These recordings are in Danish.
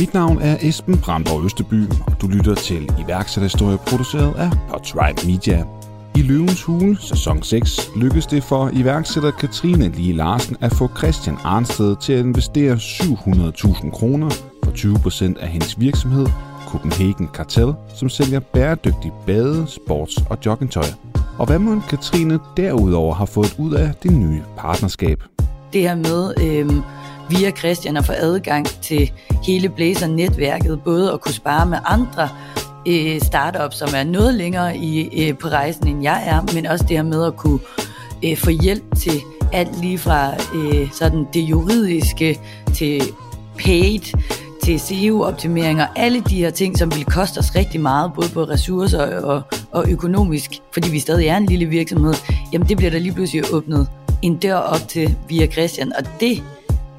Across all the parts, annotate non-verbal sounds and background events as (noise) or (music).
Mit navn er Esben Brandborg Østeby, og du lytter til iværksætterhistorie produceret af Podtribe Media. I Løvens Hule, sæson 6, lykkedes det for iværksætter Katrine Lige Larsen at få Christian Arnsted til at investere 700.000 kroner for 20% af hendes virksomhed, Copenhagen Cartel, som sælger bæredygtig bade-, sports- og joggingtøj. Og hvad må Katrine derudover har fået ud af det nye partnerskab? Det her med øh, via Christian at få adgang til hele Blazer-netværket, både at kunne spare med andre øh, startups, som er noget længere i, øh, på rejsen, end jeg er, men også det her med at kunne øh, få hjælp til alt lige fra øh, sådan det juridiske til paid, til SEO-optimeringer, alle de her ting, som vil koste os rigtig meget, både på ressourcer og, og økonomisk, fordi vi stadig er en lille virksomhed, jamen det bliver der lige pludselig åbnet en dør op til via Christian, og det,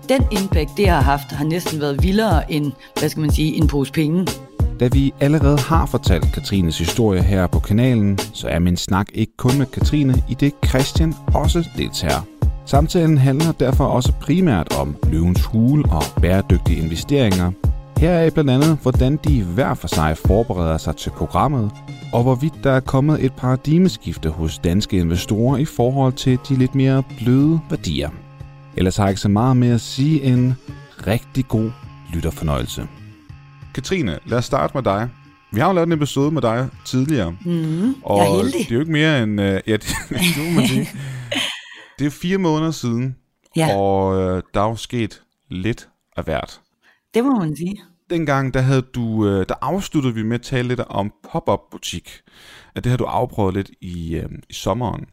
den impact, det har haft, har næsten været vildere end, hvad skal man sige, en pose penge. Da vi allerede har fortalt Katrines historie her på kanalen, så er min snak ikke kun med Katrine, i det Christian også deltager. Samtalen handler derfor også primært om løvens hule og bæredygtige investeringer. Her er blandt andet, hvordan de hver for sig forbereder sig til programmet, og hvorvidt der er kommet et paradigmeskifte hos danske investorer i forhold til de lidt mere bløde værdier. Ellers har jeg ikke så meget mere at sige end rigtig god lytterfornøjelse. Katrine, lad os starte med dig. Vi har jo lavet en episode med dig tidligere. Mm, og jeg er heldig. det er jo ikke mere end... Uh, ja, det, (laughs) det må man sige. (laughs) Det er fire måneder siden, Ja. og uh, der er jo sket lidt af hvert. Det må man sige. Dengang, der, havde du, uh, der afsluttede vi med at tale lidt om pop-up butik. At det har du afprøvet lidt i, uh, i sommeren.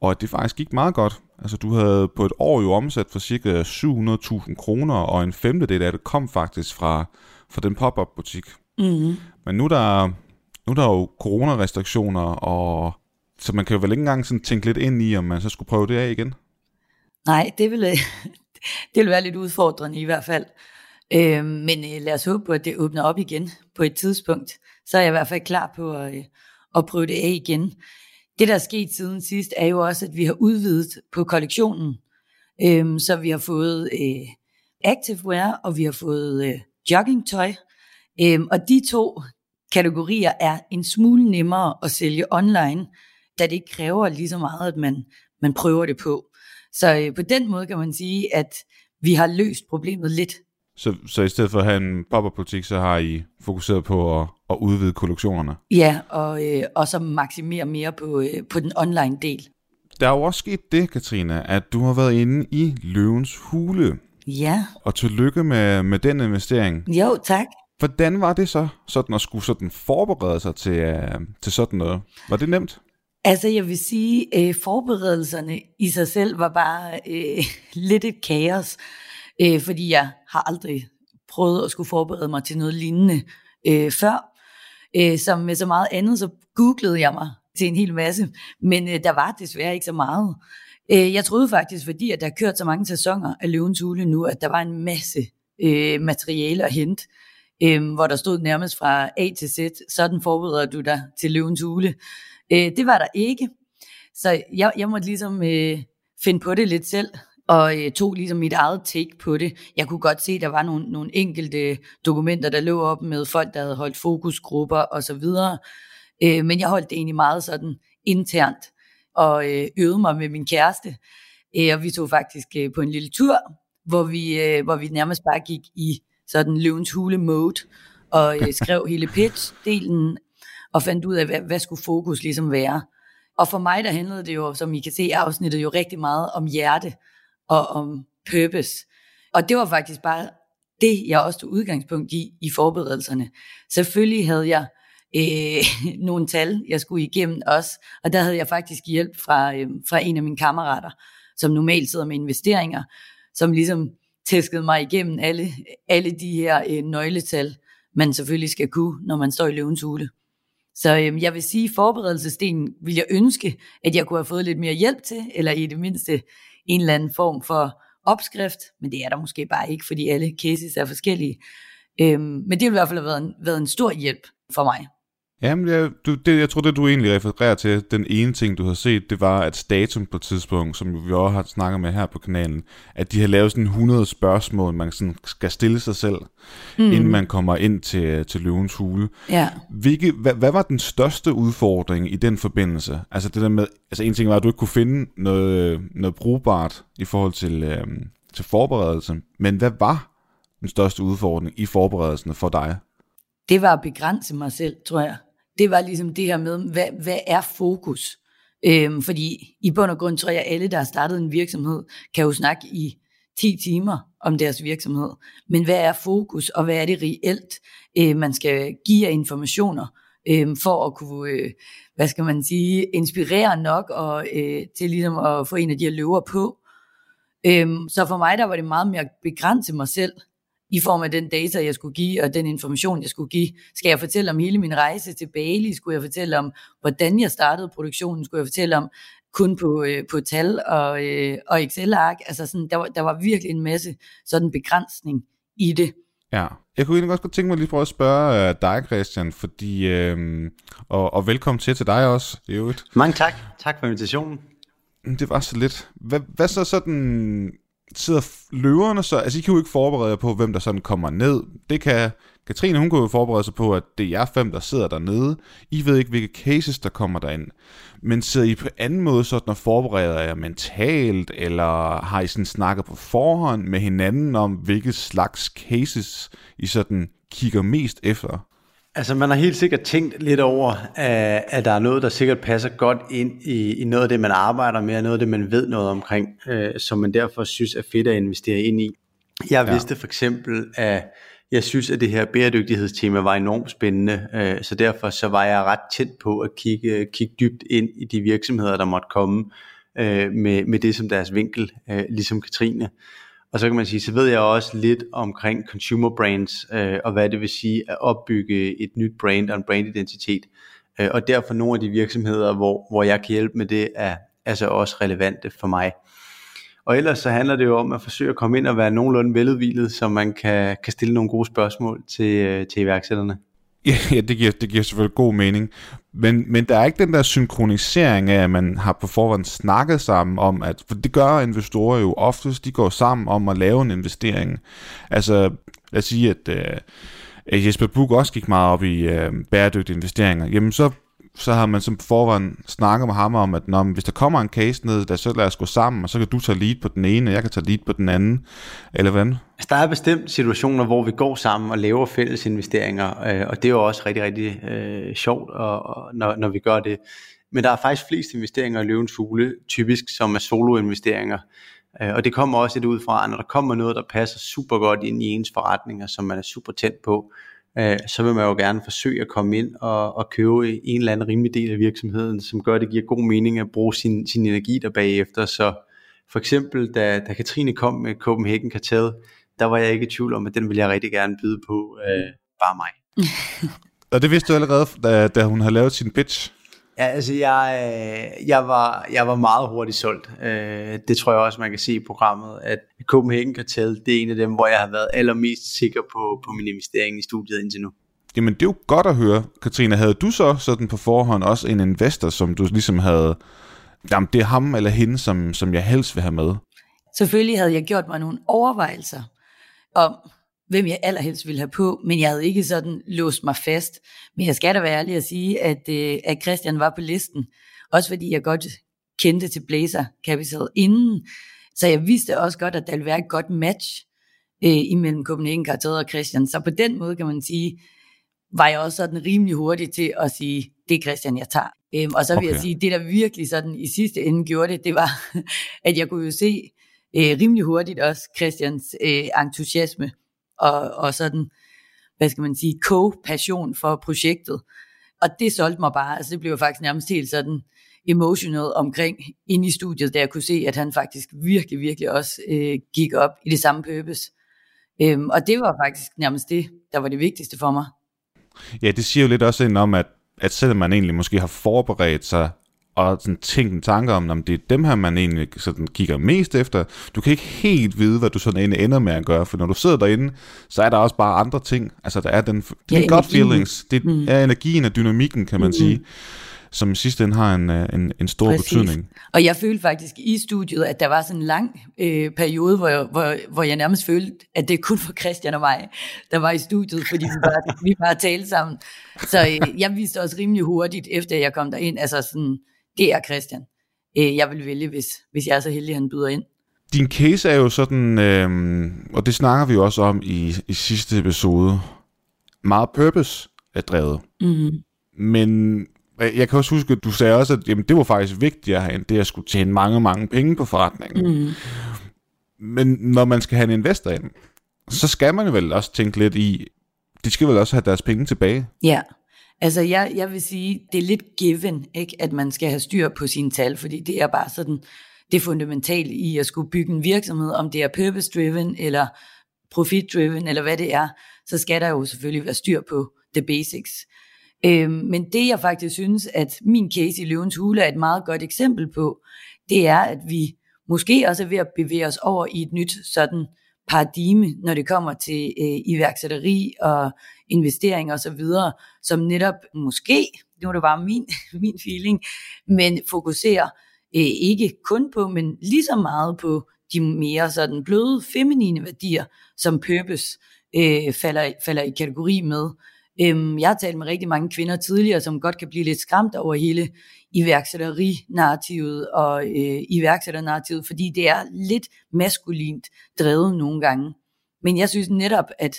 Og at det faktisk gik meget godt. Altså, du havde på et år jo omsat for cirka 700.000 kroner, og en femtedel af det kom faktisk fra, fra den pop-up butik. Mm. Men nu er der, nu er der jo coronarestriktioner, og så man kan jo vel ikke engang sådan tænke lidt ind i, om man så skulle prøve det af igen. Nej, det vil, (laughs) det vil være lidt udfordrende i hvert fald. Øh, men øh, lad os håbe på, at det åbner op igen på et tidspunkt. Så er jeg i hvert fald klar på at, øh, at prøve det af igen. Det, der er sket siden sidst, er jo også, at vi har udvidet på kollektionen. Øhm, så vi har fået øh, activewear, og vi har fået øh, joggingtøj. Øhm, og de to kategorier er en smule nemmere at sælge online, da det ikke kræver lige så meget, at man, man prøver det på. Så øh, på den måde kan man sige, at vi har løst problemet lidt. Så, så i stedet for at have en pop butik så har I fokuseret på at, at udvide kollektionerne. Ja, og, øh, og så maksimere mere på, øh, på den online del. Der er jo også sket det, Katrina, at du har været inde i løvens hule. Ja, Og tillykke med, med den investering. jo tak. Hvordan var det så, sådan at skulle sådan forberede sig til, uh, til sådan noget? Var det nemt? Altså jeg vil sige, øh, forberedelserne i sig selv var bare øh, (laughs) lidt et kaos, øh, fordi jeg har aldrig prøvet at skulle forberede mig til noget lignende øh, før. Øh, som med så meget andet, så googlede jeg mig til en hel masse, men øh, der var desværre ikke så meget. Øh, jeg troede faktisk, fordi at der er kørt så mange sæsoner af Løvens Hule nu, at der var en masse øh, materiale at hente, øh, hvor der stod nærmest fra A til Z, sådan forbereder du dig til løvens hule. Øh, det var der ikke. Så jeg, jeg måtte ligesom øh, finde på det lidt selv, og øh, tog ligesom mit eget take på det. Jeg kunne godt se, at der var nogle, nogle enkelte dokumenter, der lå op med folk, der havde holdt fokusgrupper og så videre. Øh, men jeg holdt det egentlig meget sådan internt, og øh, øvede mig med min kæreste. Øh, og vi tog faktisk øh, på en lille tur, hvor vi, øh, hvor vi nærmest bare gik i sådan løvens hule mode, og øh, (laughs) skrev hele pitch-delen, og fandt ud af, hvad, hvad skulle fokus ligesom være. Og for mig, der handlede det jo, som I kan se i afsnittet, jo rigtig meget om hjerte og om purpose. Og det var faktisk bare det, jeg også tog udgangspunkt i i forberedelserne. Selvfølgelig havde jeg øh, (laughs) nogle tal, jeg skulle igennem også, og der havde jeg faktisk hjælp fra, øh, fra en af mine kammerater, som normalt sidder med investeringer, som ligesom tæskede mig igennem alle, alle de her øh, nøgletal, man selvfølgelig skal kunne, når man står i løvens hule. Så øh, jeg vil sige, at forberedelsesdelen ville jeg ønske, at jeg kunne have fået lidt mere hjælp til, eller i det mindste en eller anden form for opskrift, men det er der måske bare ikke, fordi alle cases er forskellige. Øhm, men det har i hvert fald været en, været en stor hjælp for mig. Jamen, jeg, du, det, jeg tror, det du egentlig refererer til, den ene ting, du har set, det var, at Statum på et tidspunkt, som vi også har snakket med her på kanalen, at de har lavet sådan 100 spørgsmål, man sådan skal stille sig selv, mm. inden man kommer ind til, til løvens hule. Ja. Hvilke, hvad, hvad var den største udfordring i den forbindelse? Altså det der med, altså en ting var, at du ikke kunne finde noget, noget brugbart i forhold til, øhm, til forberedelse, men hvad var den største udfordring i forberedelsen for dig? Det var at begrænse mig selv, tror jeg det var ligesom det her med, hvad, hvad er fokus? Øhm, fordi i bund og grund tror jeg, at alle, der har startet en virksomhed, kan jo snakke i 10 timer om deres virksomhed. Men hvad er fokus, og hvad er det reelt, øh, man skal give af informationer, øh, for at kunne, øh, hvad skal man sige, inspirere nok, og øh, til ligesom at få en af de her løver på. Øh, så for mig, der var det meget mere at begrænse mig selv, i form af den data, jeg skulle give, og den information, jeg skulle give. Skal jeg fortælle om hele min rejse til Bali? Skulle jeg fortælle om, hvordan jeg startede produktionen? Skulle jeg fortælle om kun på, øh, på tal og, øh, og Excel-ark? Altså sådan, der, var, der var virkelig en masse sådan begrænsning i det. Ja, jeg kunne egentlig også godt tænke mig lige prøve at spørge uh, dig, Christian, fordi, øh, og, og velkommen til til dig også, i øvrigt. Mange tak. Tak for invitationen. Det var så lidt. Hvad, hvad så sådan sidder løverne så, altså I kan jo ikke forberede jer på, hvem der sådan kommer ned. Det kan, Katrine hun kunne jo forberede sig på, at det er jer fem, der sidder dernede. I ved ikke, hvilke cases, der kommer derind. Men sidder I på anden måde sådan og forbereder jer mentalt, eller har I sådan snakket på forhånd med hinanden om, hvilke slags cases I sådan kigger mest efter? Altså man har helt sikkert tænkt lidt over, at der er noget, der sikkert passer godt ind i, i noget af det, man arbejder med, og noget af det, man ved noget omkring, øh, som man derfor synes er fedt at investere ind i. Jeg ja. vidste for eksempel, at jeg synes, at det her bæredygtighedstema var enormt spændende, øh, så derfor så var jeg ret tæt på at kigge, kigge dybt ind i de virksomheder, der måtte komme øh, med, med det som deres vinkel, øh, ligesom Katrine. Og så kan man sige, så ved jeg også lidt omkring consumer brands, øh, og hvad det vil sige at opbygge et nyt brand og en brandidentitet. Øh, og derfor nogle af de virksomheder, hvor, hvor jeg kan hjælpe med det, er altså også relevante for mig. Og ellers så handler det jo om at forsøge at komme ind og være nogenlunde veludvilet, så man kan, kan stille nogle gode spørgsmål til, øh, til iværksætterne. (laughs) Ja, det giver, det giver selvfølgelig god mening. Men, men der er ikke den der synkronisering af, at man har på forhånd snakket sammen om, at for det gør investorer jo oftest, de går sammen om at lave en investering. Altså, lad os sige, at øh, Jesper Buk også gik meget op i øh, bæredygtige investeringer. Jamen, så så har man som forvejen snakket med ham om, at når, hvis der kommer en case ned, der så lad os gå sammen, og så kan du tage lead på den ene, og jeg kan tage lead på den anden, eller hvad? Altså, der er bestemt situationer, hvor vi går sammen og laver fælles investeringer, øh, og det er jo også rigtig, rigtig øh, sjovt, og, og, når, når vi gør det. Men der er faktisk flest investeringer i løvens fugle, typisk som er soloinvesteringer. øh, og det kommer også lidt ud fra, når der kommer noget, der passer super godt ind i ens forretninger, som man er super tæt på, øh, så vil man jo gerne forsøge at komme ind og, og købe en eller anden rimelig del af virksomheden, som gør, at det giver god mening at bruge sin, sin energi der bagefter. Så for eksempel, da, da Katrine kom med Copenhagen Cartel, der var jeg ikke i tvivl om, at den ville jeg rigtig gerne byde på øh, bare mig. (laughs) og det vidste du allerede, da, da hun havde lavet sin pitch? Ja, altså jeg, jeg, var, jeg var meget hurtigt solgt. Øh, det tror jeg også, man kan se i programmet, at Copenhagen Cartel, det er en af dem, hvor jeg har været allermest sikker på, på min investering i studiet indtil nu. Jamen det er jo godt at høre, Katrine. Havde du så sådan på forhånd også en investor, som du ligesom havde, jamen det er ham eller hende, som, som jeg helst vil have med? Selvfølgelig havde jeg gjort mig nogle overvejelser om, hvem jeg allerhelst ville have på, men jeg havde ikke sådan låst mig fast. Men jeg skal da være ærlig at sige, at, øh, at Christian var på listen, også fordi jeg godt kendte til Blazer Capital inden, så jeg vidste også godt, at der ville være et godt match øh, imellem Copenhagen Cartel og Christian. Så på den måde kan man sige, var jeg også sådan rimelig hurtig til at sige, det er Christian, jeg tager. Øhm, og så vil okay. jeg sige, det der virkelig sådan i sidste ende gjorde det, det var, (laughs) at jeg kunne jo se øh, rimelig hurtigt også Christians øh, entusiasme og, og sådan, hvad skal man sige, co-passion for projektet. Og det solgte mig bare, altså det blev faktisk nærmest helt sådan emotional omkring ind i studiet, da jeg kunne se, at han faktisk virkelig, virkelig også øh, gik op i det samme purpose. Øhm, og det var faktisk nærmest det, der var det vigtigste for mig. Ja, det siger jo lidt også ind om, at, at selvom man egentlig måske har forberedt sig og sådan tænkt en tanke om, om det er dem her, man egentlig sådan kigger mest efter. Du kan ikke helt vide, hvad du sådan ender med at gøre, for når du sidder derinde, så er der også bare andre ting. Altså, der er den, ja, den gut feelings, det mm. er energien og dynamikken, kan man mm. sige som i sidste ende har en, øh, en, en stor Præcis. betydning. Og jeg følte faktisk i studiet, at der var sådan en lang øh, periode, hvor jeg, hvor, hvor jeg nærmest følte, at det kun var Christian og mig, der var i studiet, fordi vi bare, vi bare talte sammen. Så øh, jeg vidste også rimelig hurtigt, efter jeg kom derind, altså sådan, det er Christian. Øh, jeg vil vælge, hvis, hvis jeg er så heldig, at han byder ind. Din case er jo sådan, øh, og det snakker vi også om i, i sidste episode, meget purpose er drevet. Mm-hmm. Men jeg kan også huske, at du sagde også, at jamen, det var faktisk vigtigere end det, at skulle tjene mange, mange penge på forretningen. Mm. Men når man skal have en investor ind, så skal man vel også tænke lidt i, de skal vel også have deres penge tilbage. Ja, altså jeg, jeg vil sige, det er lidt given, ikke, at man skal have styr på sine tal, fordi det er bare sådan, det fundamentale i at skulle bygge en virksomhed, om det er purpose-driven eller profit-driven, eller hvad det er, så skal der jo selvfølgelig være styr på the basics. Øhm, men det jeg faktisk synes, at min case i Løvens Hule er et meget godt eksempel på, det er, at vi måske også er ved at bevæge os over i et nyt sådan paradigme, når det kommer til øh, iværksætteri og investering og så videre, som netop måske, nu er det bare min, (laughs) min feeling, men fokuserer øh, ikke kun på, men lige så meget på de mere sådan bløde feminine værdier, som purpose øh, falder, falder i kategori med. Øhm, jeg har talt med rigtig mange kvinder tidligere, som godt kan blive lidt skræmt over hele iværksætterinarrativet og øh, iværksætternarrativet, fordi det er lidt maskulint drevet nogle gange. Men jeg synes netop, at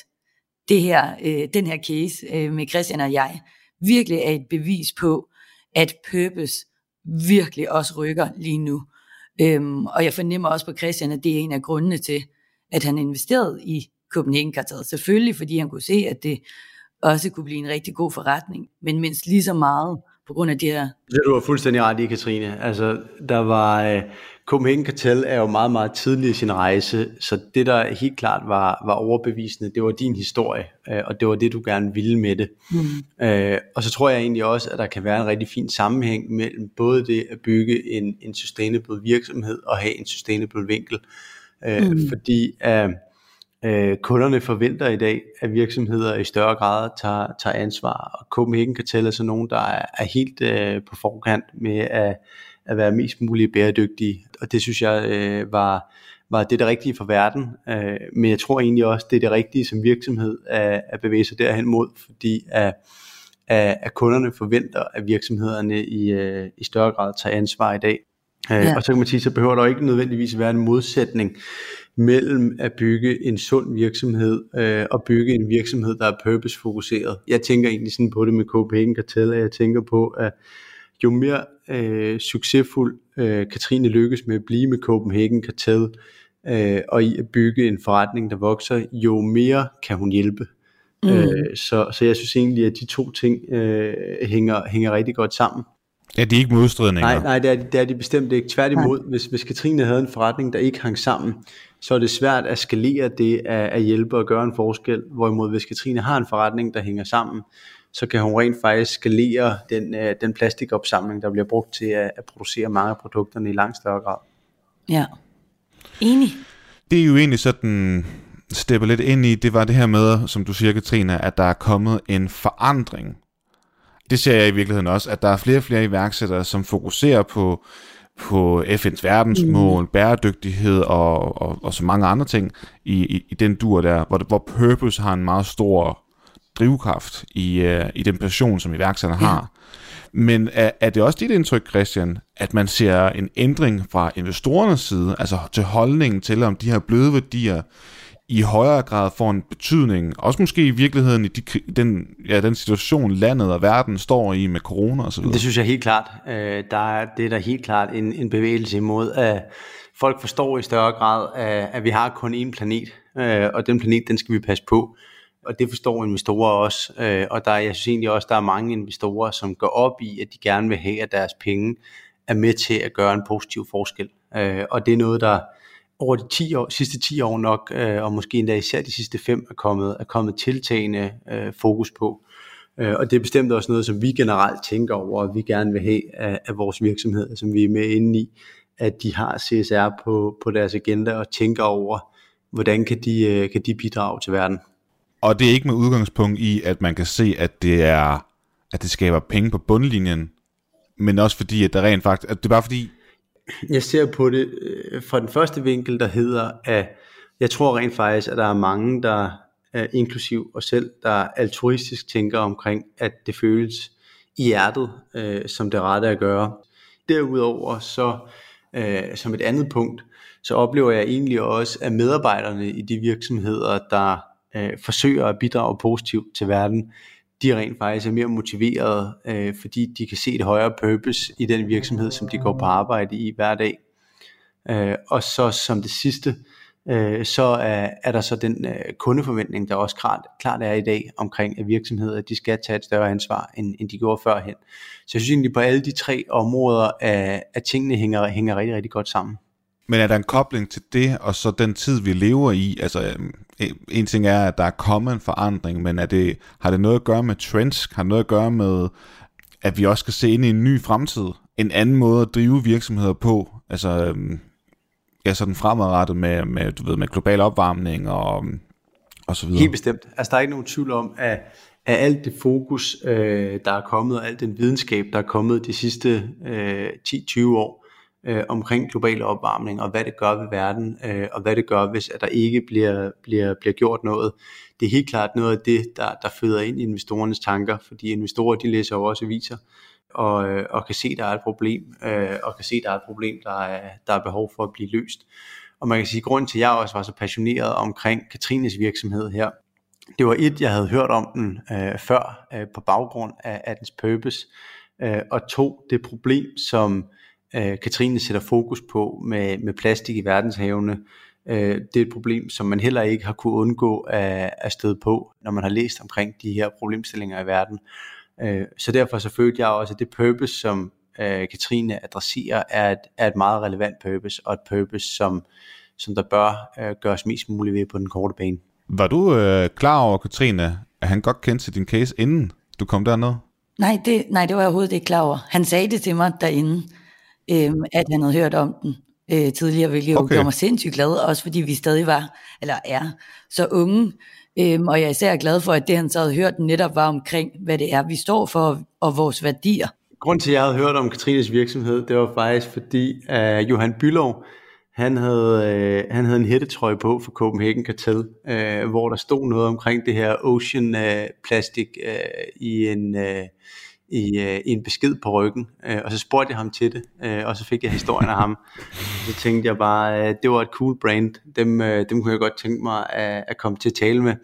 det her, øh, den her case øh, med Christian og jeg, virkelig er et bevis på, at purpose virkelig også rykker lige nu. Øhm, og jeg fornemmer også på Christian, at det er en af grundene til, at han investerede i Copenhagen Cartel. Selvfølgelig, fordi han kunne se, at det også kunne blive en rigtig god forretning, men mindst lige så meget på grund af det her. Det du har fuldstændig ret i, Katrine. Altså, der var, uh, Copenhagen Cartel er jo meget, meget tidlig i sin rejse, så det, der helt klart var, var overbevisende, det var din historie, uh, og det var det, du gerne ville med det. Mm. Uh, og så tror jeg egentlig også, at der kan være en rigtig fin sammenhæng mellem både det at bygge en, en sustainable virksomhed og have en sustainable vinkel. Uh, mm. Fordi uh, Øh, kunderne forventer i dag, at virksomheder i større grad tager, tager ansvar, og Copenhagen Cartel er så nogen, der er, er helt øh, på forkant med at, at være mest muligt bæredygtige, og det synes jeg øh, var, var det det rigtige for verden, øh, men jeg tror egentlig også, det er det rigtige som virksomhed at, at bevæge sig derhen mod, fordi at, at, at kunderne forventer, at virksomhederne i, øh, i større grad tager ansvar i dag. Øh, ja. Og så kan man sige, så behøver der ikke nødvendigvis være en modsætning mellem at bygge en sund virksomhed øh, og bygge en virksomhed, der er purpose-fokuseret. Jeg tænker egentlig sådan på det med Copenhagen Cartel, at jeg tænker på, at jo mere øh, succesfuld øh, Katrine lykkes med at blive med Copenhagen Cartel, øh, og i at bygge en forretning, der vokser, jo mere kan hun hjælpe. Mm. Øh, så, så jeg synes egentlig, at de to ting øh, hænger, hænger rigtig godt sammen. Ja, de er ikke modstridende. Nej, nej det, er, det er de bestemt ikke. Tværtimod, hvis, hvis Katrine havde en forretning, der ikke hang sammen, så er det svært at skalere det at, at hjælpe og gøre en forskel. Hvorimod hvis Katrine har en forretning, der hænger sammen, så kan hun rent faktisk skalere den, øh, den plastikopsamling, der bliver brugt til at, at producere mange af produkterne i langt større grad. Ja, enig. Det er jo egentlig sådan, stepper lidt ind i, det var det her med, som du siger, Katrine, at der er kommet en forandring. Det ser jeg i virkeligheden også, at der er flere og flere iværksættere, som fokuserer på på FN's verdensmål, mm. bæredygtighed og, og, og så mange andre ting i, i, i den dur der, hvor, hvor purpose har en meget stor drivkraft i, uh, i den passion, som iværksætterne ja. har. Men er, er det også dit indtryk, Christian, at man ser en ændring fra investorernes side, altså til holdningen til, om de her bløde værdier i højere grad får en betydning, også måske i virkeligheden i de, den, ja, den situation, landet og verden står i med corona osv.? Det synes jeg helt klart. Øh, der er, det er der helt klart en, en bevægelse imod, at folk forstår i større grad, at, at vi har kun én planet, øh, og den planet, den skal vi passe på. Og det forstår investorer også, øh, og der, jeg synes egentlig også, der er mange investorer, som går op i, at de gerne vil have, at deres penge er med til at gøre en positiv forskel. Øh, og det er noget, der over de 10 år, sidste 10 år nok, øh, og måske endda især de sidste 5 er kommet, er kommet tiltagende øh, fokus på. Øh, og det er bestemt også noget, som vi generelt tænker over, og vi gerne vil have af, af vores virksomheder, som vi er med inde i, at de har CSR på, på deres agenda og tænker over, hvordan kan de, øh, kan de bidrage til verden. Og det er ikke med udgangspunkt i, at man kan se, at det er at det skaber penge på bundlinjen, men også fordi, at der rent faktisk, at det er bare fordi, jeg ser på det øh, fra den første vinkel, der hedder, at jeg tror rent faktisk, at der er mange, der inklusiv og selv, der altruistisk tænker omkring, at det føles i hjertet, øh, som det rette at gøre. Derudover så, øh, som et andet punkt, så oplever jeg egentlig også, at medarbejderne i de virksomheder, der øh, forsøger at bidrage positivt til verden, de rent faktisk er mere motiverede, øh, fordi de kan se et højere purpose i den virksomhed, som de går på arbejde i hver dag. Øh, og så som det sidste, øh, så er, er der så den øh, kundeforventning, der også klart, klart er i dag omkring, at virksomheder de skal tage et større ansvar, end, end de gjorde førhen. Så jeg synes egentlig på alle de tre områder, at, at tingene hænger, hænger rigtig, rigtig godt sammen. Men er der en kobling til det, og så den tid, vi lever i? Altså, øh, en ting er, at der er kommet en forandring, men er det, har det noget at gøre med trends? Har det noget at gøre med, at vi også skal se ind i en ny fremtid? En anden måde at drive virksomheder på? Altså, øhm, ja, sådan fremadrettet med, med, du ved, med global opvarmning og, og så videre. Helt bestemt. Altså, der er ikke nogen tvivl om, at, at alt det fokus, øh, der er kommet, og al den videnskab, der er kommet de sidste øh, 10-20 år, øh, omkring global opvarmning og hvad det gør ved verden, øh, og hvad det gør, hvis at der ikke bliver, bliver, bliver gjort noget. Det er helt klart noget af det, der, der føder ind i investorernes tanker, fordi investorer de læser jo også aviser, og, øh, og kan se, der er et problem, øh, og kan se, der er et problem, der er, der er behov for at blive løst. Og man kan sige, at grunden til, at jeg også var så passioneret omkring Katrines virksomhed her, det var et, jeg havde hørt om den øh, før øh, på baggrund af, af dens purpose, øh, og to, det problem, som øh, Katrine sætter fokus på med, med plastik i verdenshavene. Øh, det er et problem, som man heller ikke har kunne undgå at, at støde på, når man har læst omkring de her problemstillinger i verden. Øh, så derfor så følte jeg også, at det purpose, som øh, Katrine adresserer, er et, er et meget relevant purpose, og et purpose, som, som der bør øh, gøres mest muligt ved på den korte bane. Var du øh, klar over, Katrine, at han godt kendte til din case, inden du kom derned? Nej det, nej, det var jeg overhovedet ikke klar over. Han sagde det til mig derinde øh, at han havde hørt om den øh, tidligere, hvilket okay. jo gjorde mig sindssygt glad, også fordi vi stadig var, eller er, så unge. Øhm, og jeg er især glad for, at det han så havde hørt netop var omkring, hvad det er, vi står for, og vores værdier. Grunden til, at jeg havde hørt om Katrines virksomhed, det var faktisk fordi, at Johan Bylov, han havde, øh, han havde en hættetrøje på for Copenhagen Cartel, øh, hvor der stod noget omkring det her ocean øh, plastik øh, i en... Øh, i, øh, i en besked på ryggen, øh, og så spurgte jeg ham til det, øh, og så fik jeg historien af ham. (laughs) Så tænkte jeg bare, øh, det var et cool brand, dem, øh, dem kunne jeg godt tænke mig at, at komme til at tale med.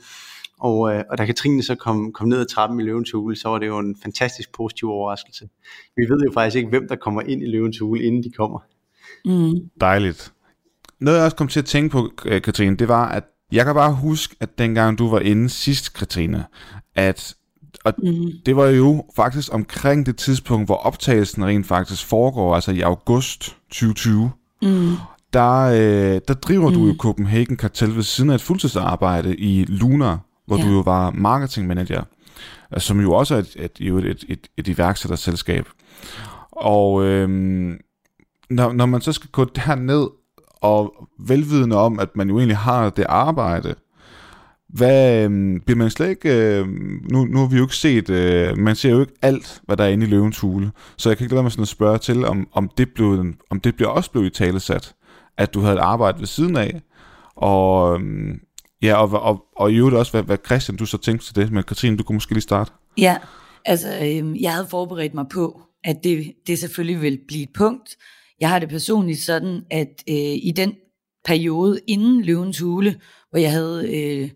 Og, øh, og da Katrine så kom, kom ned ad trappen i Løvens Hule, så var det jo en fantastisk positiv overraskelse. Vi ved jo faktisk ikke, hvem der kommer ind i Løvens Hule, inden de kommer. Mm. Dejligt. Noget jeg også kom til at tænke på, Katrine, det var, at jeg kan bare huske, at dengang du var inde sidst, Katrine, at og mm. det var jo faktisk omkring det tidspunkt, hvor optagelsen rent faktisk foregår, altså i august 2020. Mm. Der, øh, der driver mm. du jo Copenhagen Cartel ved siden af et fuldtidsarbejde i Luna hvor ja. du jo var marketing manager, som jo også er et, et, et, et, et, et iværksætterselskab. Og øhm, når, når man så skal gå derned og velvidende om, at man jo egentlig har det arbejde, hvad, øh, bliver man slet ikke, øh, nu, nu har vi jo ikke set, øh, man ser jo ikke alt, hvad der er inde i løvens hule, så jeg kan ikke lade mig sådan at spørge til, om, om, det, blev, om det blev også blevet i talesat, at du havde et arbejde ved siden af, og, øhm, ja, og, og, og i øvrigt også, hvad, hvad Christian, du så tænkte til det, men Katrine, du kunne måske lige starte. Ja, altså øh, jeg havde forberedt mig på, at det, det selvfølgelig vil blive et punkt. Jeg har det personligt sådan, at øh, i den periode inden løvens hule, hvor jeg havde øh,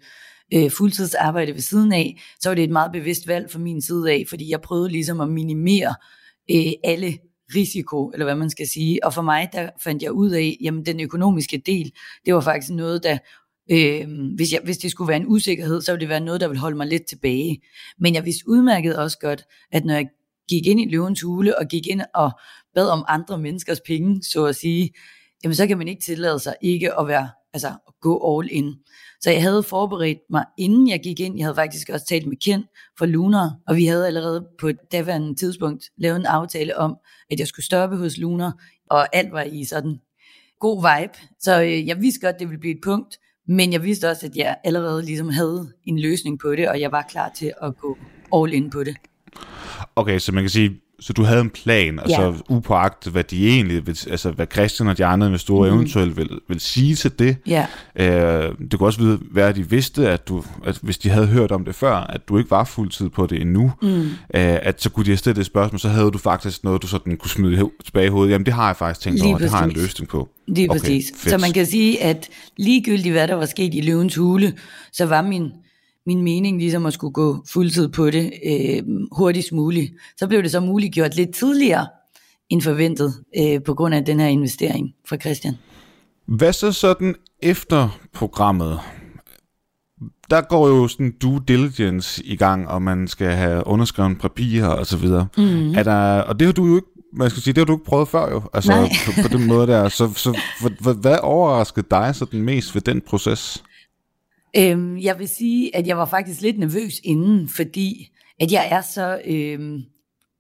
øh, fuldtidsarbejde ved siden af, så var det et meget bevidst valg fra min side af, fordi jeg prøvede ligesom at minimere øh, alle risiko, eller hvad man skal sige. Og for mig, der fandt jeg ud af, jamen den økonomiske del, det var faktisk noget, der, øh, hvis, jeg, hvis det skulle være en usikkerhed, så ville det være noget, der ville holde mig lidt tilbage. Men jeg vidste udmærket også godt, at når jeg gik ind i løvens hule, og gik ind og bad om andre menneskers penge, så at sige, jamen så kan man ikke tillade sig ikke at være, altså at gå all in. Så jeg havde forberedt mig, inden jeg gik ind. Jeg havde faktisk også talt med Ken fra Lunar, og vi havde allerede på et daværende tidspunkt lavet en aftale om, at jeg skulle stoppe hos Lunar, og alt var i sådan god vibe. Så øh, jeg vidste godt, det ville blive et punkt, men jeg vidste også, at jeg allerede ligesom havde en løsning på det, og jeg var klar til at gå all in på det. Okay, så man kan sige, så du havde en plan, og ja. så upåagtet, hvad de egentlig, vil, altså hvad Christian og de andre investorer mm. eventuelt vil, vil sige til det. Ja. Øh, det kunne også være, at de vidste, at du, at hvis de havde hørt om det før, at du ikke var fuldtid på det endnu, mm. øh, at så kunne de have stillet et spørgsmål, så havde du faktisk noget, du sådan kunne smide tilbage i hovedet. Jamen det har jeg faktisk tænkt over, det har jeg en løsning på. Lige okay, præcis. Fedt. Så man kan sige, at ligegyldigt hvad der var sket i løvens hule, så var min min mening ligesom at skulle gå fuldtid på det øh, hurtigst muligt. Så blev det så muligt gjort lidt tidligere end forventet øh, på grund af den her investering fra Christian. Hvad så sådan efter programmet? Der går jo sådan due diligence i gang, og man skal have underskrevet papirer og så videre. Mm. Er der, og det har du jo ikke man skal sige, det har du ikke prøvet før jo, altså på, på den måde der. Så, så (laughs) hvad, hvad overraskede dig sådan mest ved den proces? Øhm, jeg vil sige, at jeg var faktisk lidt nervøs inden, fordi at jeg er så øhm,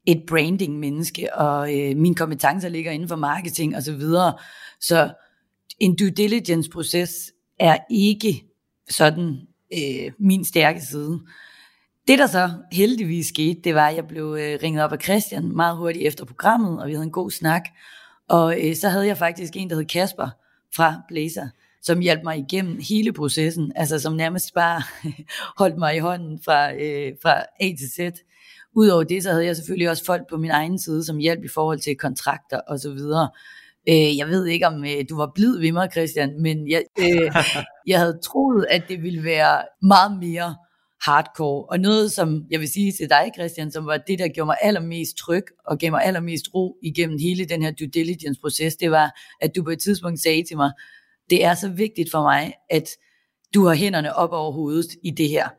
et branding-menneske, og øh, mine kompetencer ligger inden for marketing og så videre. Så en due diligence-proces er ikke sådan øh, min stærke side. Det, der så heldigvis skete, det var, at jeg blev øh, ringet op af Christian meget hurtigt efter programmet, og vi havde en god snak. Og øh, så havde jeg faktisk en, der hed Kasper fra Blazer, som hjalp mig igennem hele processen, altså som nærmest bare (laughs) holdt mig i hånden fra, øh, fra A til Z. Udover det, så havde jeg selvfølgelig også folk på min egen side, som hjalp i forhold til kontrakter og så videre. Øh, jeg ved ikke, om øh, du var blid ved mig, Christian, men jeg, øh, (laughs) jeg havde troet, at det ville være meget mere hardcore. Og noget, som jeg vil sige til dig, Christian, som var det, der gjorde mig allermest tryg og gav mig allermest ro igennem hele den her due diligence-proces, det var, at du på et tidspunkt sagde til mig, det er så vigtigt for mig, at du har hænderne op over hovedet i det her,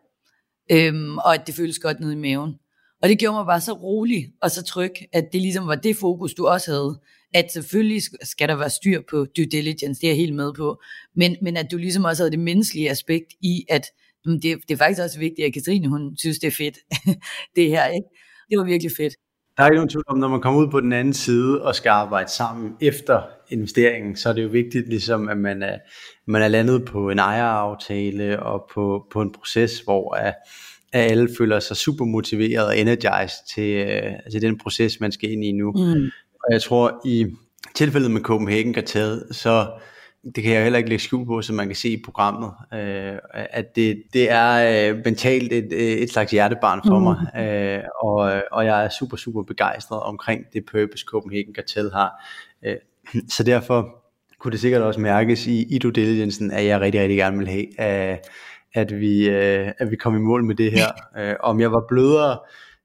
øhm, og at det føles godt nede i maven. Og det gjorde mig bare så rolig og så tryg, at det ligesom var det fokus, du også havde. At selvfølgelig skal der være styr på due diligence, det er jeg helt med på, men, men at du ligesom også havde det menneskelige aspekt i, at mm, det, det er faktisk også vigtigt, at Katrine, hun synes, det er fedt, (laughs) det her. Ikke? Det var virkelig fedt. Der er ikke nogen tvivl om, når man kommer ud på den anden side og skal arbejde sammen efter investeringen, så er det jo vigtigt, ligesom, at man er, man er landet på en ejeraftale og på, på en proces, hvor at, at alle føler sig super motiveret og energized til, uh, til den proces, man skal ind i nu. Mm. Og jeg tror, i tilfældet med Copenhagen Cartel, så det kan jeg heller ikke lægge skjul på, som man kan se i programmet, øh, at det, det er øh, mentalt et, et slags hjertebarn for mm. mig, øh, og, og jeg er super, super begejstret omkring det purpose Copenhagen Cartel har. Øh, så derfor kunne det sikkert også mærkes i, i due diligencen, at jeg rigtig, rigtig gerne vil have, at, at, vi, øh, at vi kom i mål med det her. Øh, om jeg var blødere,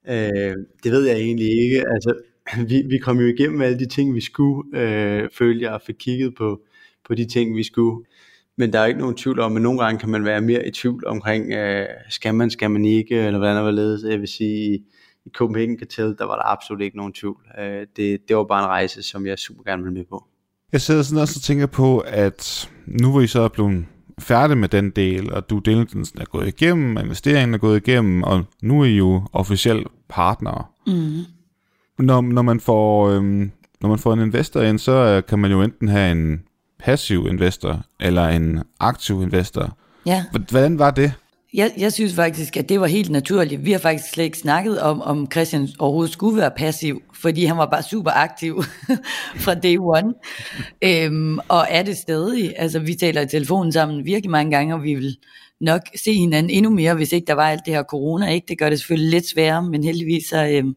øh, det ved jeg egentlig ikke. Altså, vi, vi kom jo igennem alle de ting, vi skulle, øh, følte jeg, og fik kigget på, på de ting, vi skulle. Men der er ikke nogen tvivl om, at nogle gange kan man være mere i tvivl omkring, øh, skal man, skal man ikke, eller hvordan var ledes. Jeg vil sige, i Copenhagen Cartel, der var der absolut ikke nogen tvivl. Øh, det, det var bare en rejse, som jeg super gerne vil med på. Jeg sidder sådan også og tænker på, at nu hvor I så er blevet færdig med den del, og du diligensen er gået igennem, investeringen er gået igennem, og nu er I jo officielt partnere. Mm. Når, når, man får, øhm, når man får en investor ind, så øh, kan man jo enten have en passiv investor, eller en aktiv investor. Ja. Hvordan var det? Jeg, jeg synes faktisk, at det var helt naturligt. Vi har faktisk slet ikke snakket om, om Christian overhovedet skulle være passiv, fordi han var bare super aktiv (laughs) fra day one, øhm, og er det stadig. Altså, vi taler i telefonen sammen virkelig mange gange, og vi vil nok se hinanden endnu mere, hvis ikke der var alt det her corona. Ikke? Det gør det selvfølgelig lidt sværere, men heldigvis så, øhm,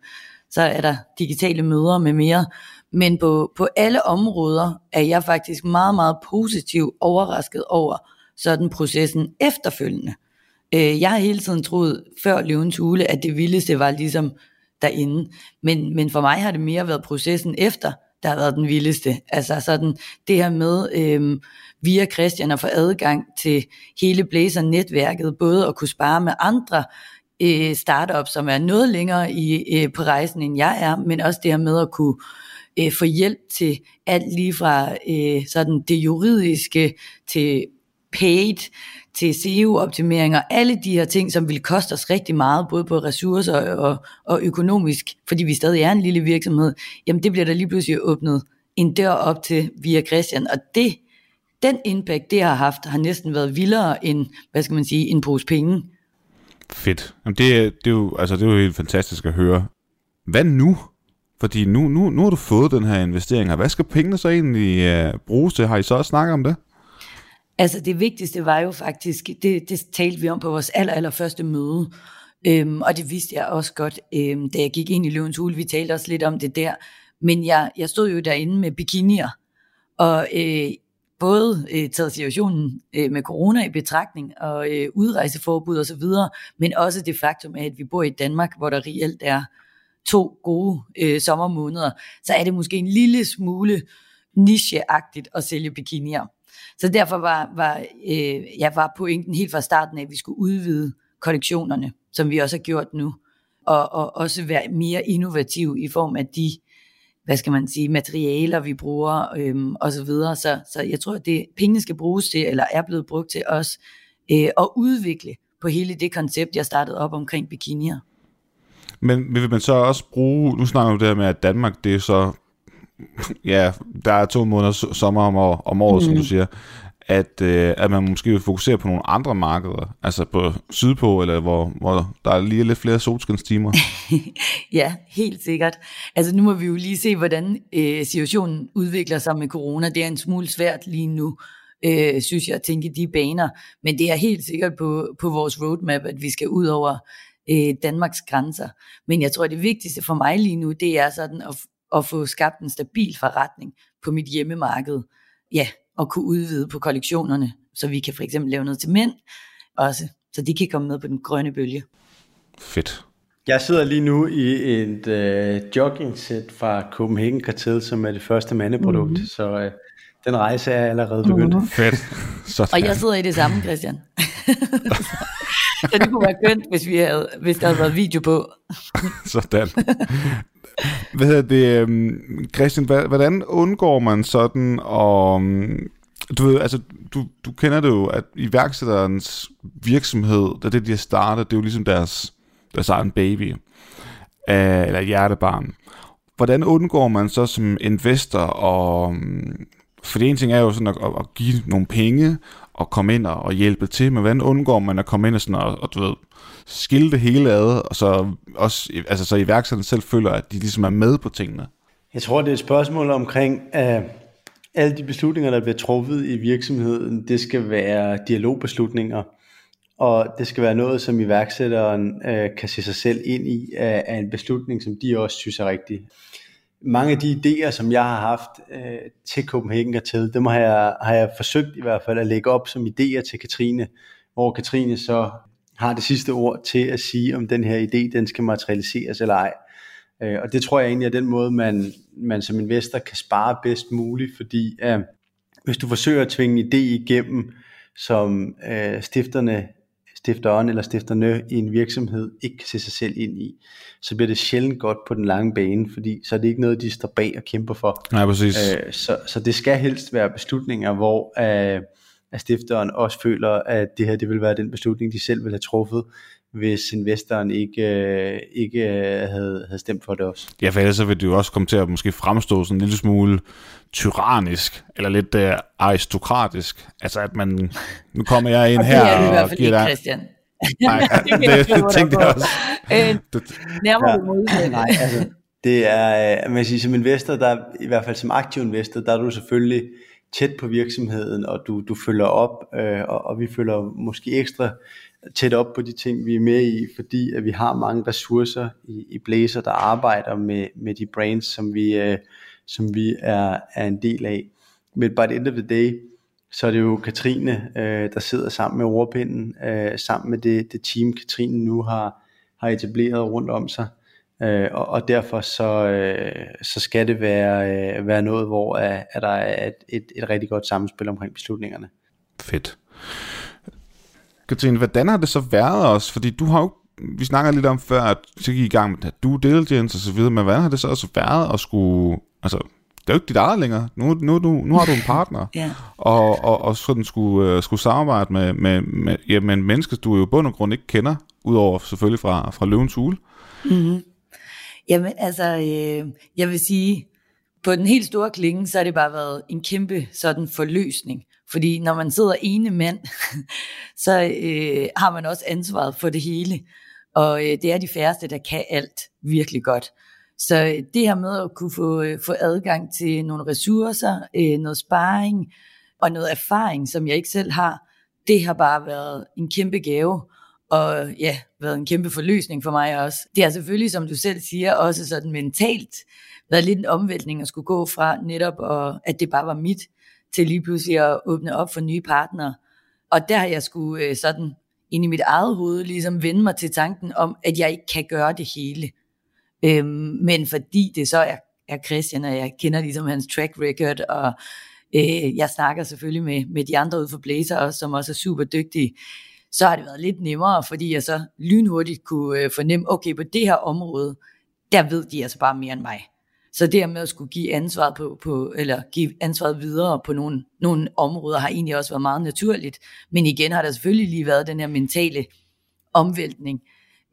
så er der digitale møder med mere. Men på, på alle områder er jeg faktisk meget, meget positiv overrasket over sådan processen efterfølgende. Øh, jeg har hele tiden troet, før løvens hule, at det vildeste var ligesom derinde. Men, men for mig har det mere været processen efter, der har været den vildeste. Altså sådan det her med øh, via Christian at få adgang til hele Blazer-netværket, både at kunne spare med andre øh, startups, som er noget længere i, øh, på rejsen, end jeg er, men også det her med at kunne øh, få hjælp til alt lige fra øh, sådan det juridiske til paid, til SEO-optimeringer, alle de her ting, som vil koste os rigtig meget, både på ressourcer og, og økonomisk, fordi vi stadig er en lille virksomhed, jamen det bliver der lige pludselig åbnet en dør op til via Christian, og det, den impact, det har haft, har næsten været vildere end, hvad skal man sige, en pose penge. Fedt. Jamen det, det, er jo, altså det er jo helt fantastisk at høre. Hvad nu? Fordi nu, nu, nu har du fået den her investering og Hvad skal pengene så egentlig øh, bruges til? Har I så også snakket om det? Altså det vigtigste var jo faktisk, det, det talte vi om på vores aller, aller første møde, øhm, og det vidste jeg også godt, øhm, da jeg gik ind i Løvens Hul, vi talte også lidt om det der, men jeg, jeg stod jo derinde med bikinier, og øh, både øh, taget situationen øh, med corona i betragtning, og øh, udrejseforbud og så videre, men også det faktum af, at vi bor i Danmark, hvor der reelt er to gode øh, sommermåneder, så er det måske en lille smule nicheagtigt at sælge bikinier. Så derfor var, var, øh, ja, var pointen helt fra starten af, at vi skulle udvide kollektionerne, som vi også har gjort nu, og, og også være mere innovativ i form af de, hvad skal man sige, materialer, vi bruger, øhm, og så videre. Så, så jeg tror, at det pengene skal bruges til, eller er blevet brugt til os, øh, at udvikle på hele det koncept, jeg startede op omkring bikinier. Men vil man så også bruge, nu snakker vi det her med, at Danmark, det er så ja, der er to måneder sommer om, år, om året, mm. som du siger, at, øh, at man måske vil fokusere på nogle andre markeder, altså på sydpå, eller hvor, hvor der er lige lidt flere solskinstimer. (laughs) ja, helt sikkert. Altså nu må vi jo lige se, hvordan øh, situationen udvikler sig med corona. Det er en smule svært lige nu, øh, synes jeg, at tænke de baner. Men det er helt sikkert på, på vores roadmap, at vi skal ud over øh, Danmarks grænser. Men jeg tror, at det vigtigste for mig lige nu, det er sådan at, at få skabt en stabil forretning på mit hjemmemarked. Ja, og kunne udvide på kollektionerne, så vi kan for eksempel lave noget til mænd også, så de kan komme med på den grønne bølge. Fedt. Jeg sidder lige nu i et øh, jogging set fra Copenhagen Cartel, som er det første mandeprodukt, mm-hmm. så øh, den rejse er allerede begyndt. Mm-hmm. Fedt. Sådan. Og jeg sidder i det samme, Christian. (laughs) så det kunne være kønt, hvis, vi havde, hvis der havde været video på. (laughs) Sådan. Hvad hedder det, um, Christian, hvordan undgår man sådan og du ved, altså, du, du kender det jo, at iværksætterens virksomhed, da det de har startet, det er jo ligesom deres, deres egen baby, uh, eller hjertebarn. Hvordan undgår man så som investor, og, for det ene ting er jo sådan at, at give nogle penge, og komme ind og, og hjælpe til, men hvordan undgår man at komme ind og, sådan og, og du ved, skille det hele ad, og så også, altså så iværksætterne selv føler, at de ligesom er med på tingene? Jeg tror, det er et spørgsmål omkring, at alle de beslutninger, der bliver truffet i virksomheden, det skal være dialogbeslutninger, og det skal være noget, som iværksætteren øh, kan se sig selv ind i, af, af en beslutning, som de også synes er rigtig. Mange af de idéer, som jeg har haft øh, til Copenhagen Cartel, dem har jeg, har jeg forsøgt i hvert fald at lægge op som idéer til Katrine, hvor Katrine så har det sidste ord til at sige, om den her idé, den skal materialiseres eller ej. Øh, og det tror jeg egentlig er den måde, man, man som investor kan spare bedst muligt, fordi øh, hvis du forsøger at tvinge en idé igennem, som øh, stifterne, stifteren eller stifterne i en virksomhed ikke kan se sig selv ind i, så bliver det sjældent godt på den lange bane, fordi så er det ikke noget, de står bag og kæmper for. Nej, præcis. Øh, så, så det skal helst være beslutninger, hvor øh, at stifteren også føler, at det her det vil være den beslutning, de selv vil have truffet, hvis investoren ikke, øh, ikke øh, havde, havde stemt for det også. Ja, for ellers så vil det jo også komme til at måske fremstå sådan en lille smule tyrannisk, eller lidt uh, aristokratisk. Altså at man, nu kommer jeg ind her og, og, i hvert fald giver ikke, dig... Christian. (laughs) Nej, (laughs) det, det, det tænkte jeg også. Øh, Det, nærmere Ja. modsatte. Nej, altså, det er, øh, man kan sige, som investor, der, i hvert fald som aktiv investor, der er du selvfølgelig tæt på virksomheden, og du, du følger op, øh, og, og vi følger måske ekstra tæt op på de ting, vi er med i, fordi at vi har mange ressourcer i, i Blazer, der arbejder med, med de brands, som vi, øh, som vi er, er en del af. Men by the end of the day, så er det jo Katrine, øh, der sidder sammen med ordpinden, øh, sammen med det, det team, Katrine nu har, har etableret rundt om sig. Øh, og, og derfor så, øh, så skal det være, øh, være noget, hvor øh, at der er et, et, et rigtig godt samspil omkring beslutningerne. Fedt. Katrine, hvordan har det så været også? Fordi du har jo, vi snakker lidt om før, at så gik I gang med due diligence og så videre, men hvordan har det så også været at skulle, altså, det er jo ikke dit eget længere. Nu, nu, nu, nu har du en partner, Ja. og, og, og sådan skulle, uh, skulle samarbejde med, med, med, ja, med en menneske, du jo i bund og grund ikke kender, udover selvfølgelig fra, fra Løvens Hule. Jamen altså, øh, jeg vil sige, på den helt store klinge, så har det bare været en kæmpe sådan forløsning. Fordi når man sidder ene mand, (laughs) så øh, har man også ansvaret for det hele. Og øh, det er de færreste, der kan alt virkelig godt. Så øh, det her med at kunne få, øh, få adgang til nogle ressourcer, øh, noget sparring og noget erfaring, som jeg ikke selv har, det har bare været en kæmpe gave og ja, været en kæmpe forløsning for mig også. Det har selvfølgelig, som du selv siger, også sådan mentalt været lidt en omvæltning at skulle gå fra netop, og, at det bare var mit, til lige pludselig at åbne op for nye partnere. Og der har jeg skulle øh, sådan ind i mit eget hoved ligesom vende mig til tanken om, at jeg ikke kan gøre det hele. Øhm, men fordi det så er, er Christian, og jeg kender ligesom hans track record, og øh, jeg snakker selvfølgelig med, med de andre ude for Blazer også, som også er super dygtige, så har det været lidt nemmere, fordi jeg så lynhurtigt kunne øh, fornemme, okay, på det her område, der ved de altså bare mere end mig. Så det her med at skulle give ansvaret på, på eller give ansvaret videre på nogle, nogle områder, har egentlig også været meget naturligt. Men igen har der selvfølgelig lige været den her mentale omvæltning.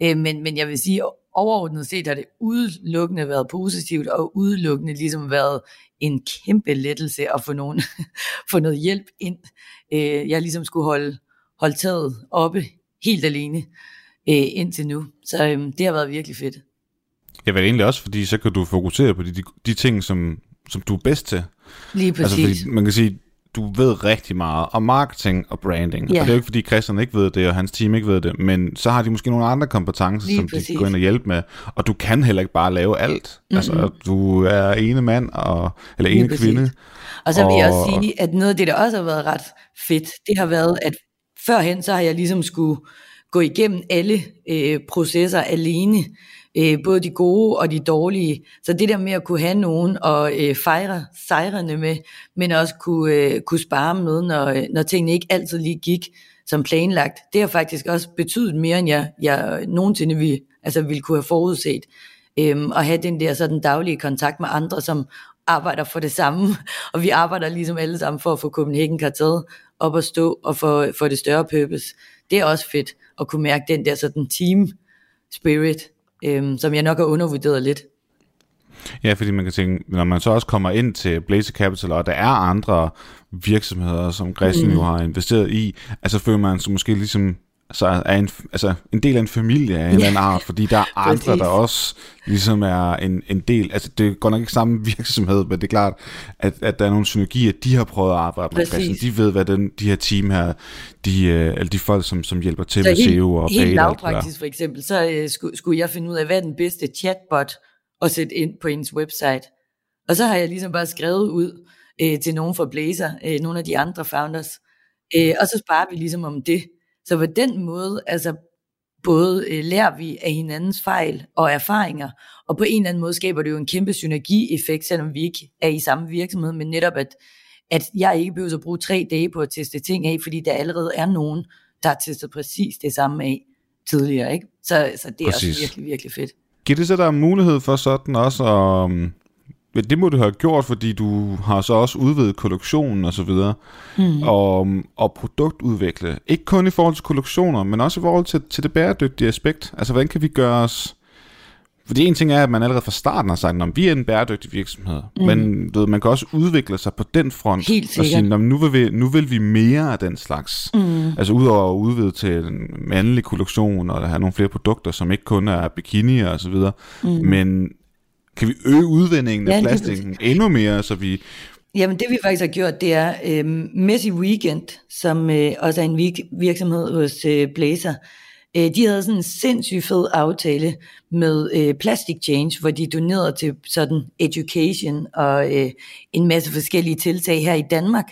Øh, men, men jeg vil sige, overordnet set har det udelukkende været positivt, og udelukkende ligesom været en kæmpe lettelse at få, nogen, (laughs) få noget hjælp ind. Øh, jeg ligesom skulle holde, holde taget oppe helt alene øh, indtil nu. Så øh, det har været virkelig fedt. Jeg vil egentlig også, fordi så kan du fokusere på de, de, de ting, som, som du er bedst til. Lige præcis. Altså, fordi man kan sige, du ved rigtig meget om marketing og branding. Ja. Og det er jo ikke, fordi Christian ikke ved det, og hans team ikke ved det, men så har de måske nogle andre kompetencer, Lige som de præcis. kan gå ind og hjælpe med. Og du kan heller ikke bare lave alt. Mm-hmm. Altså, du er ene mand, og, eller Lige ene præcis. kvinde. Og så vil jeg Og- også sige, at noget af det, der også har været ret fedt, det har været, at førhen så har jeg ligesom skulle gå igennem alle øh, processer alene, øh, både de gode og de dårlige. Så det der med at kunne have nogen og øh, fejre sejrene med, men også kunne, øh, kunne spare med, når, øh, når tingene ikke altid lige gik som planlagt, det har faktisk også betydet mere, end jeg, jeg nogensinde ville, altså ville kunne have forudset. Øhm, og have den der sådan daglige kontakt med andre, som arbejder for det samme, (laughs) og vi arbejder ligesom alle sammen for at få Copenhagen Kartet op at stå, og for, for det større purpose. Det er også fedt at kunne mærke den der sådan team spirit, øhm, som jeg nok har undervurderet lidt. Ja, fordi man kan tænke, når man så også kommer ind til Blazer Capital, og der er andre virksomheder, som Christian mm. jo har investeret i, altså føler man sig måske ligesom så er en, altså en del af en familie af en eller anden art, fordi der er andre, der også ligesom er en, en del, altså det godt nok ikke samme (laughs) virksomhed, men det er klart, at, at der er nogle synergier, de har prøvet at arbejde med Præcis. De ved, hvad den, de her team her, de, øh, eller de folk, som, som hjælper til Så med helt, SEO og helt lavpraktisk for eksempel, så øh, skulle, skulle jeg finde ud af, hvad er den bedste chatbot at sætte ind på ens website. Og så har jeg ligesom bare skrevet ud øh, til nogen fra Blazer, øh, nogle af de andre founders, øh, og så sparer vi ligesom om det. Så på den måde, altså både øh, lærer vi af hinandens fejl og erfaringer, og på en eller anden måde skaber det jo en kæmpe synergieffekt, selvom vi ikke er i samme virksomhed, men netop at, at jeg ikke behøver at bruge tre dage på at teste ting af, fordi der allerede er nogen, der har testet præcis det samme af tidligere. Ikke? Så, så det er Præcis. også virkelig, virkelig fedt. Giver det så der mulighed for sådan også at, um, Men det må du have gjort, fordi du har så også udvidet kollektionen og så videre, mm. og, og produktudvikle. Ikke kun i forhold til kollektioner, men også i forhold til, til det bæredygtige aspekt. Altså, hvordan kan vi gøre os... Fordi en ting er, at man allerede fra starten har sagt, at vi er en bæredygtig virksomhed, mm. men du ved, man kan også udvikle sig på den front. Helt sikkert. Og sige, nu vil, vi, nu vil vi mere af den slags. Mm. Altså udover at udvide til en mandlig kollektion, og have nogle flere produkter, som ikke kun er bikini og så videre, mm. men kan vi øge udvindingen af ja, plastikken endnu mere, så vi... Jamen det vi faktisk har gjort, det er øh, Messi Weekend, som øh, også er en virksomhed hos øh, Blazer. Øh, de havde sådan en sindssygt fed aftale med øh, Plastic Change, hvor de donerede til sådan education og øh, en masse forskellige tiltag her i Danmark,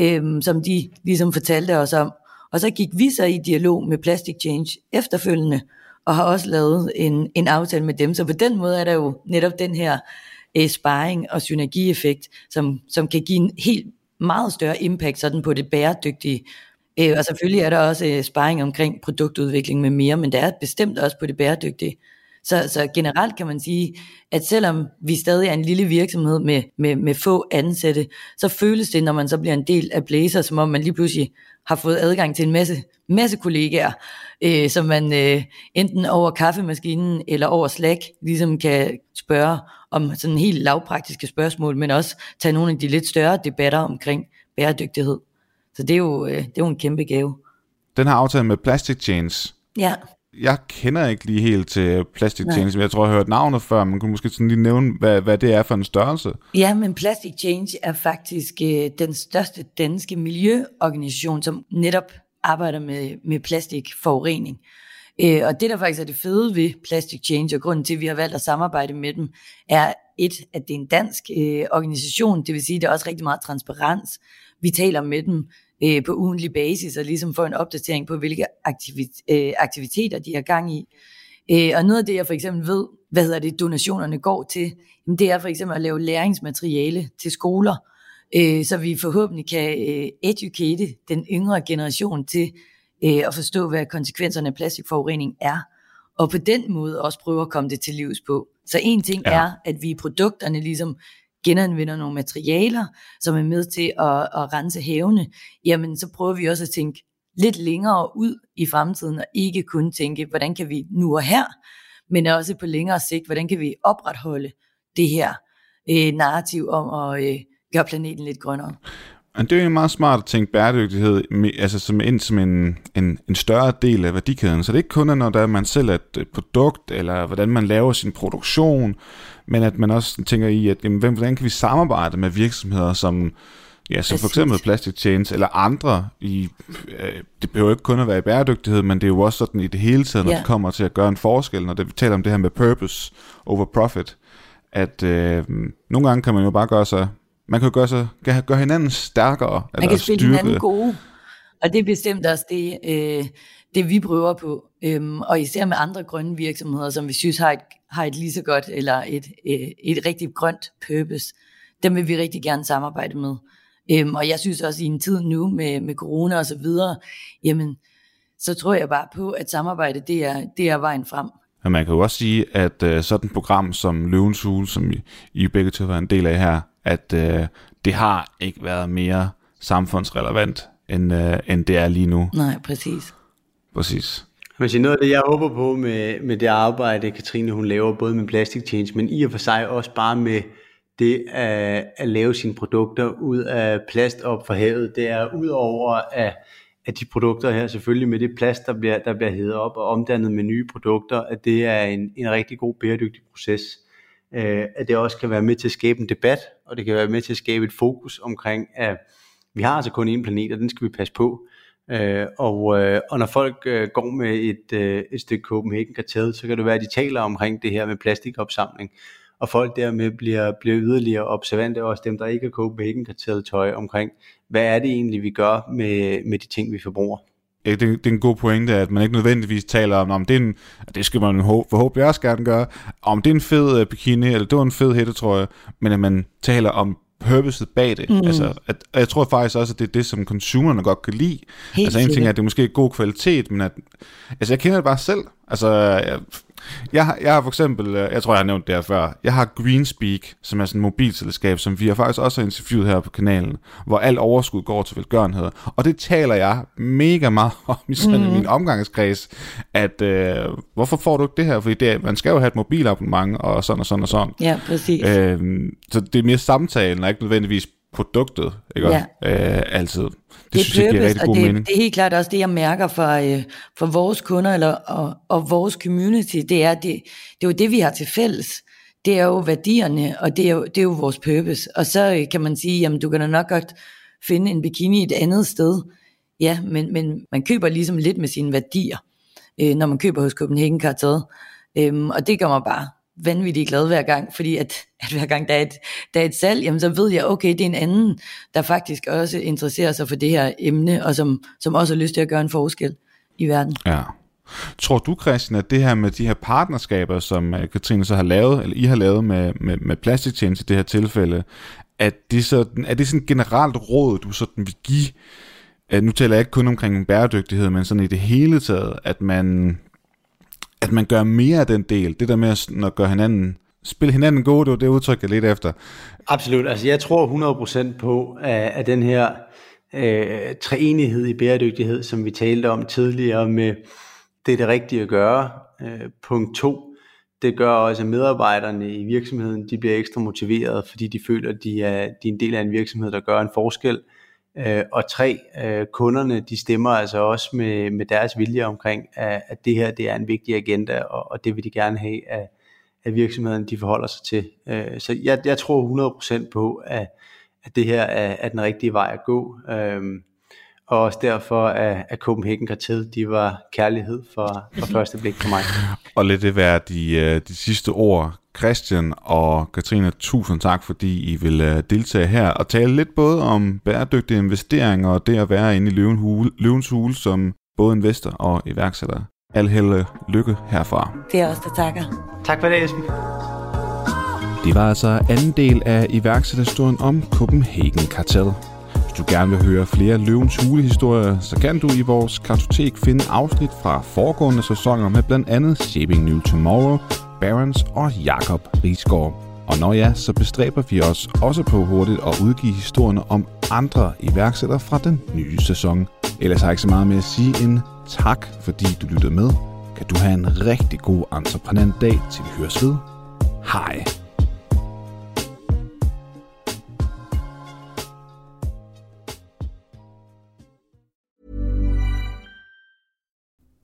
øh, som de ligesom fortalte os om. Og så gik vi så i dialog med Plastic Change efterfølgende, og har også lavet en, en aftale med dem. Så på den måde er der jo netop den her øh, sparring og synergieffekt, som, som kan give en helt meget større impact sådan på det bæredygtige. Øh, og selvfølgelig er der også øh, sparring omkring produktudvikling med mere, men der er bestemt også på det bæredygtige. Så, så generelt kan man sige, at selvom vi stadig er en lille virksomhed med, med, med få ansatte, så føles det, når man så bliver en del af Blazer, som om man lige pludselig har fået adgang til en masse, masse kollegaer, øh, som man øh, enten over kaffemaskinen eller over Slack ligesom kan spørge om sådan helt lavpraktiske spørgsmål, men også tage nogle af de lidt større debatter omkring bæredygtighed. Så det er jo, øh, det er jo en kæmpe gave. Den her aftale med Plastic Chains, ja jeg kender ikke lige helt til Plastic Change, men jeg tror, jeg har hørt navnet før. Man kunne måske sådan lige nævne, hvad, hvad det er for en størrelse. Ja, men Plastic Change er faktisk øh, den største danske miljøorganisation, som netop arbejder med, med plastikforurening. Øh, og det, der faktisk er det fede ved Plastic Change, og grunden til, at vi har valgt at samarbejde med dem, er et, at det er en dansk øh, organisation, det vil sige, at der er også rigtig meget transparens. Vi taler med dem øh, på ugentlig basis, og ligesom få en opdatering på, hvilke aktivit- øh, aktiviteter de har gang i. Øh, og noget af det, jeg for eksempel ved, hvad hedder det, donationerne går til, jamen det er for eksempel at lave læringsmateriale til skoler, øh, så vi forhåbentlig kan øh, educate den yngre generation til øh, at forstå, hvad konsekvenserne af plastikforurening er, og på den måde også prøve at komme det til livs på. Så en ting ja. er, at vi i produkterne ligesom genanvender nogle materialer, som er med til at, at rense havene, jamen så prøver vi også at tænke lidt længere ud i fremtiden, og ikke kun tænke, hvordan kan vi nu og her, men også på længere sigt, hvordan kan vi opretholde det her øh, narrativ om at øh, gøre planeten lidt grønnere. Men det er jo meget smart at tænke bæredygtighed altså som ind som en, en, en større del af værdikæden. Så det er ikke kun, når der man sælger et produkt, eller hvordan man laver sin produktion, men at man også tænker i, at jamen, hvordan kan vi samarbejde med virksomheder, som, ja, som for eksempel Plastic Chains eller andre. I, øh, det behøver ikke kun at være i bæredygtighed, men det er jo også sådan i det hele taget, når yeah. det kommer til at gøre en forskel, når det, vi taler om det her med purpose over profit, at øh, nogle gange kan man jo bare gøre sig man kan gøre, sig, kan gøre hinanden stærkere. Man kan spille styrke. hinanden gode. Og det er bestemt også det, øh, det vi prøver på. Øhm, og især med andre grønne virksomheder, som vi synes har et, har et lige så godt, eller et, øh, et rigtig grønt purpose. Dem vil vi rigtig gerne samarbejde med. Øhm, og jeg synes også i en tid nu med, med corona og så videre, jamen, så tror jeg bare på, at samarbejde, det er, det er vejen frem. Men man kan jo også sige, at uh, sådan et program som Løvens Hule, som I, I begge to var en del af her, at uh, det har ikke været mere samfundsrelevant, end, uh, end det er lige nu. Nej, præcis. Præcis. Man siger, noget af det, jeg håber på med, med det arbejde, Katrine hun laver, både med Plastic Change, men i og for sig også bare med det at, at lave sine produkter ud af plast op for havet, det er ud over at at de produkter her, selvfølgelig med det plast, der bliver, der bliver hævet op og omdannet med nye produkter, at det er en, en rigtig god bæredygtig proces. Øh, at det også kan være med til at skabe en debat, og det kan være med til at skabe et fokus omkring, at vi har altså kun én planet, og den skal vi passe på. Øh, og, øh, og når folk øh, går med et, øh, et stykke Copenhagen Cartel, så kan det være, at de taler omkring det her med plastikopsamling, og folk dermed bliver, bliver yderligere observante, også dem, der ikke har Copenhagen Cartel tøj omkring, hvad er det egentlig, vi gør med, med de ting, vi forbruger. Det, det er en god pointe, at man ikke nødvendigvis taler om, om det er en, det skal man forhåbentlig også gerne gøre, om det er en fed uh, bikini, eller det var en fed hætte, tror jeg, men at man taler om purposet bag det. Mm. Altså, at, og jeg tror faktisk også, at det er det, som consumerne godt kan lide. Helt altså en ting er, at det er måske god kvalitet, men at, altså jeg kender det bare selv. Altså, jeg, Jeg har, jeg har for eksempel, øh, jeg tror jeg har nævnt det her før, jeg har Greenspeak, som er sådan et mobilselskab, som vi har faktisk også har interviewet her på kanalen, hvor alt overskud går til velgørenhed. Og det taler jeg mega meget (laughs) om i sådan mm. min omgangskreds, at øh, hvorfor får du ikke det her? Fordi det, man skal jo have et mobilabonnement og sådan og sådan og sådan. Ja, præcis. Øh, så det er mere samtalen, og ikke nødvendigvis produktet, ikke ja. Øh, altid. Det, det synes jeg giver rigtig god det, mening. Det er helt klart også det, jeg mærker for, øh, for vores kunder eller, og, og vores community, det er, det, det er jo det, vi har til fælles. Det er jo værdierne, og det er jo, det er jo vores purpose. Og så øh, kan man sige, jamen du kan da nok godt finde en bikini et andet sted. Ja, men, men man køber ligesom lidt med sine værdier, øh, når man køber hos Copenhagen Cartel. Øhm, og det gør mig bare vanvittigt glad hver gang, fordi at, (laughs) at hver gang der er, et, der er et salg, jamen så ved jeg, okay, det er en anden, der faktisk også interesserer sig for det her emne, og som, som også har lyst til at gøre en forskel i verden. Ja. Tror du, Christian, at det her med de her partnerskaber, som øh, Katrine så har lavet, eller I har lavet med, med, med plastiktjeneste i det her tilfælde, at det sådan, er det sådan generelt råd, du sådan vil give, at nu taler jeg ikke kun omkring bæredygtighed, men sådan i det hele taget, at man at man gør mere af den del, det der med at, at gøre hinanden, spille hinanden gode, det var det udtryk, jeg lidt efter. Absolut, altså jeg tror 100% på, at, den her øh, træenighed i bæredygtighed, som vi talte om tidligere med, det er det rigtige at gøre. Øh, punkt to, det gør også, at medarbejderne i virksomheden, de bliver ekstra motiveret, fordi de føler, at de er, de er en del af en virksomhed, der gør en forskel. Øh, og tre, øh, kunderne de stemmer altså også med, med deres vilje omkring, at, at det her det er en vigtig agenda, og, og det vil de gerne have, at, at virksomheden de forholder sig til. Øh, så jeg, jeg tror 100% på, at, at det her er, er den rigtige vej at gå. Øh, og også derfor, at, at Copenhagen Cartel, de var kærlighed for, for første blik for mig. (laughs) Og lad det være de, øh, de sidste ord. Christian og Katrine, tusind tak, fordi I vil øh, deltage her og tale lidt både om bæredygtige investeringer og det at være inde i løven hule, løvens hule som både investor og iværksætter. Al held lykke herfra. Det er også der takker. Tak for det, Esben. Det var altså anden del af iværksætterhistorien om Copenhagen Cartel. Hvis du gerne vil høre flere Løvens Hule-historier, så kan du i vores kartotek finde afsnit fra foregående sæsoner med blandt andet Shaping New Tomorrow, Barons og Jakob Risgaard. Og når ja, så bestræber vi os også på hurtigt at udgive historierne om andre iværksættere fra den nye sæson. Ellers har jeg ikke så meget med at sige end tak, fordi du lyttede med. Kan du have en rigtig god entreprenant dag, til vi høres ved. Hej.